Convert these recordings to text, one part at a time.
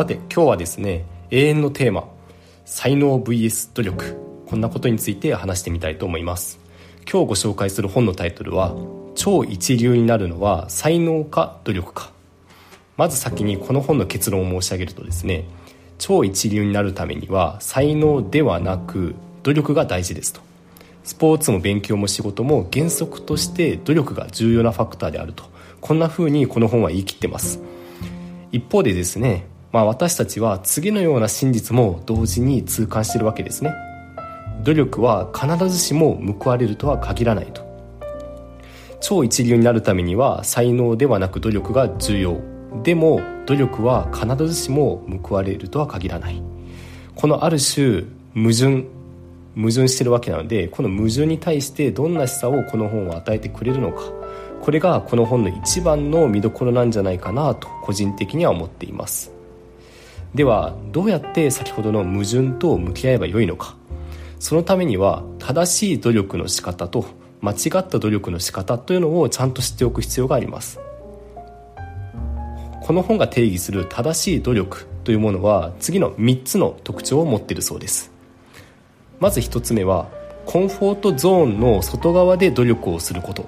さて今日はですね永遠のテーマ才能 VS 努力。こんなことについて話してみたいと思います。今日ご紹介する本のタイトルは超一流になるのは才能か努力か。まず先にこの本の結論を申し上げるとですね超一流になるためには才能ではなく努力が大事ですと。スポーツも勉強も仕事も原則として努力が重要なファクターであると。こんな風にこの本は言い切ってます。一方でですね、まあ、私たちは次のような真実も同時に痛感しているわけですね。努力は必ずしも報われるとは限らないと。超一流になるためには才能ではなく努力が重要。でも努力は必ずしも報われるとは限らない。このある種矛盾矛盾してるわけなのでこの矛盾に対してどんな示唆をこの本は与えてくれるのか。これがこの本の一番の見どころなんじゃないかなと個人的には思っています。ではどうやって先ほどの矛盾と向き合えばよいのか。そのためには正しい努力の仕方と間違った努力の仕方というのをちゃんと知っておく必要があります。この本が定義する正しい努力というものは次の3つの特徴を持っているそうです。まず1つ目はコンフォートゾーンの外側で努力をすること。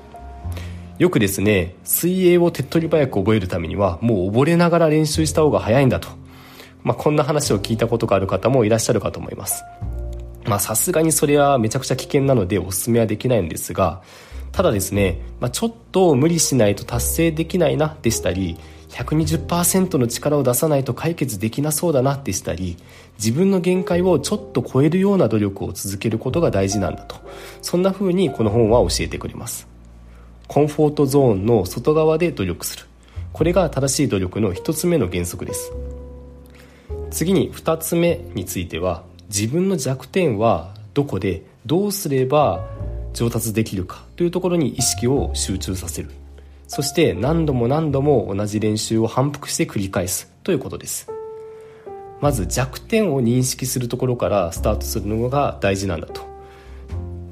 よくですね水泳を手っ取り早く覚えるためにはもう溺れながら練習した方が早いんだと、まあ、こんな話を聞いたことがある方もいらっしゃるかと思います。さすがにそれはめちゃくちゃ危険なのでお勧めはできないんですがただですね、まあ、ちょっと無理しないと達成できないなでしたり120%の力を出さないと解決できなそうだなでしたり自分の限界をちょっと超えるような努力を続けることが大事なんだと。そんな風にこの本は教えてくれます。コンフォートゾーンの外側で努力する。これが正しい努力の1つ目の原則です。次に2つ目については自分の弱点はどこでどうすれば上達できるかというところに意識を集中させる。そして何度も何度も同じ練習を反復して繰り返すということです。まず弱点を認識するところからスタートするのが大事なんだと。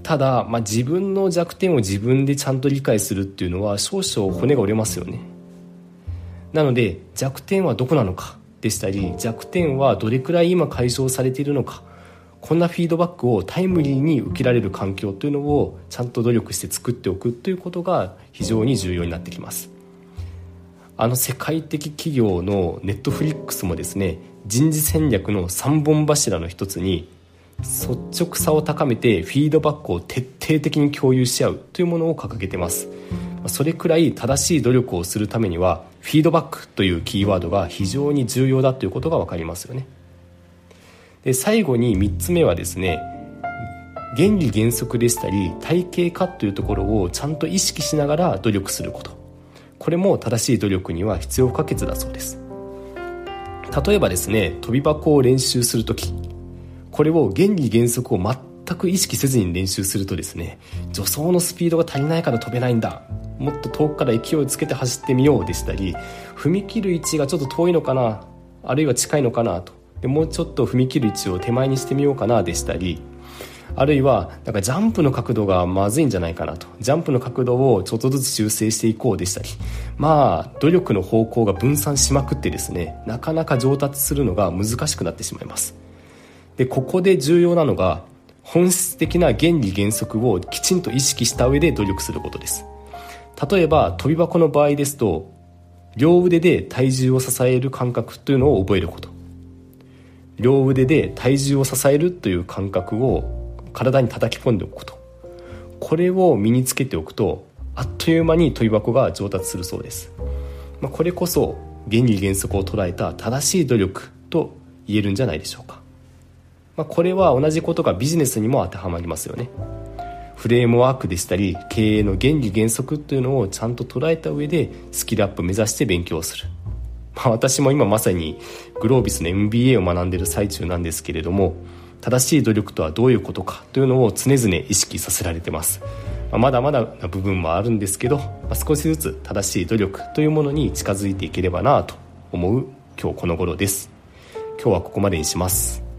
ただ、まあ、自分の弱点を自分でちゃんと理解するっていうのは少々骨が折れますよね。なので弱点はどこなのか。でしたり弱点はどれくらい今解消されているのか。こんなフィードバックをタイムリーに受けられる環境というのをちゃんと努力して作っておくということが非常に重要になってきます。あの世界的企業のネットフリックスもですね人事戦略の3本柱の一つに率直さを高めてフィードバックを徹底的に共有し合うというものを掲げてます。それくらい正しい努力をするためにはフィードバックというキーワードが非常に重要だということが分かりますよね。で最後に3つ目はですね原理原則でしたり体系化というところをちゃんと意識しながら努力すること。これも正しい努力には必要不可欠だそうです。例えばですね飛び箱を練習する時。これを原理原則を全く意識せずに練習するとですね助走のスピードが足りないから飛べないんだ。もっと遠くから勢いをつけて走ってみようでしたり踏み切る位置がちょっと遠いのかなあるいは近いのかなと。でもうちょっと踏み切る位置を手前にしてみようかなでしたりあるいはなんかジャンプの角度がまずいんじゃないかなと。ジャンプの角度をちょっとずつ修正していこうでしたり。まあ努力の方向が分散しまくってですねなかなか上達するのが難しくなってしまいます。でここで重要なのが本質的な原理原則をきちんと意識した上で努力することです。例えば跳び箱の場合ですと両腕で体重を支える感覚というのを覚えること。両腕で体重を支えるという感覚を体に叩き込んでおくこと。これを身につけておくとあっという間に跳び箱が上達するそうです、まあ、これこそ原理原則を捉えた正しい努力と言えるんじゃないでしょうか。まあ、これは同じことがビジネスにも当てはまりますよね。フレームワークでしたり経営の原理原則というのをちゃんと捉えた上でスキルアップ目指して勉強する、まあ、私も今まさにグロービスの MBA を学んでいる最中なんですけれども正しい努力とはどういうことかというのを常々意識させられてます。ままだまだな部分もあるんですけど、まあ、少しずつ正しい努力というものに近づいていければなと思う今日この頃です。今日はここまでにします。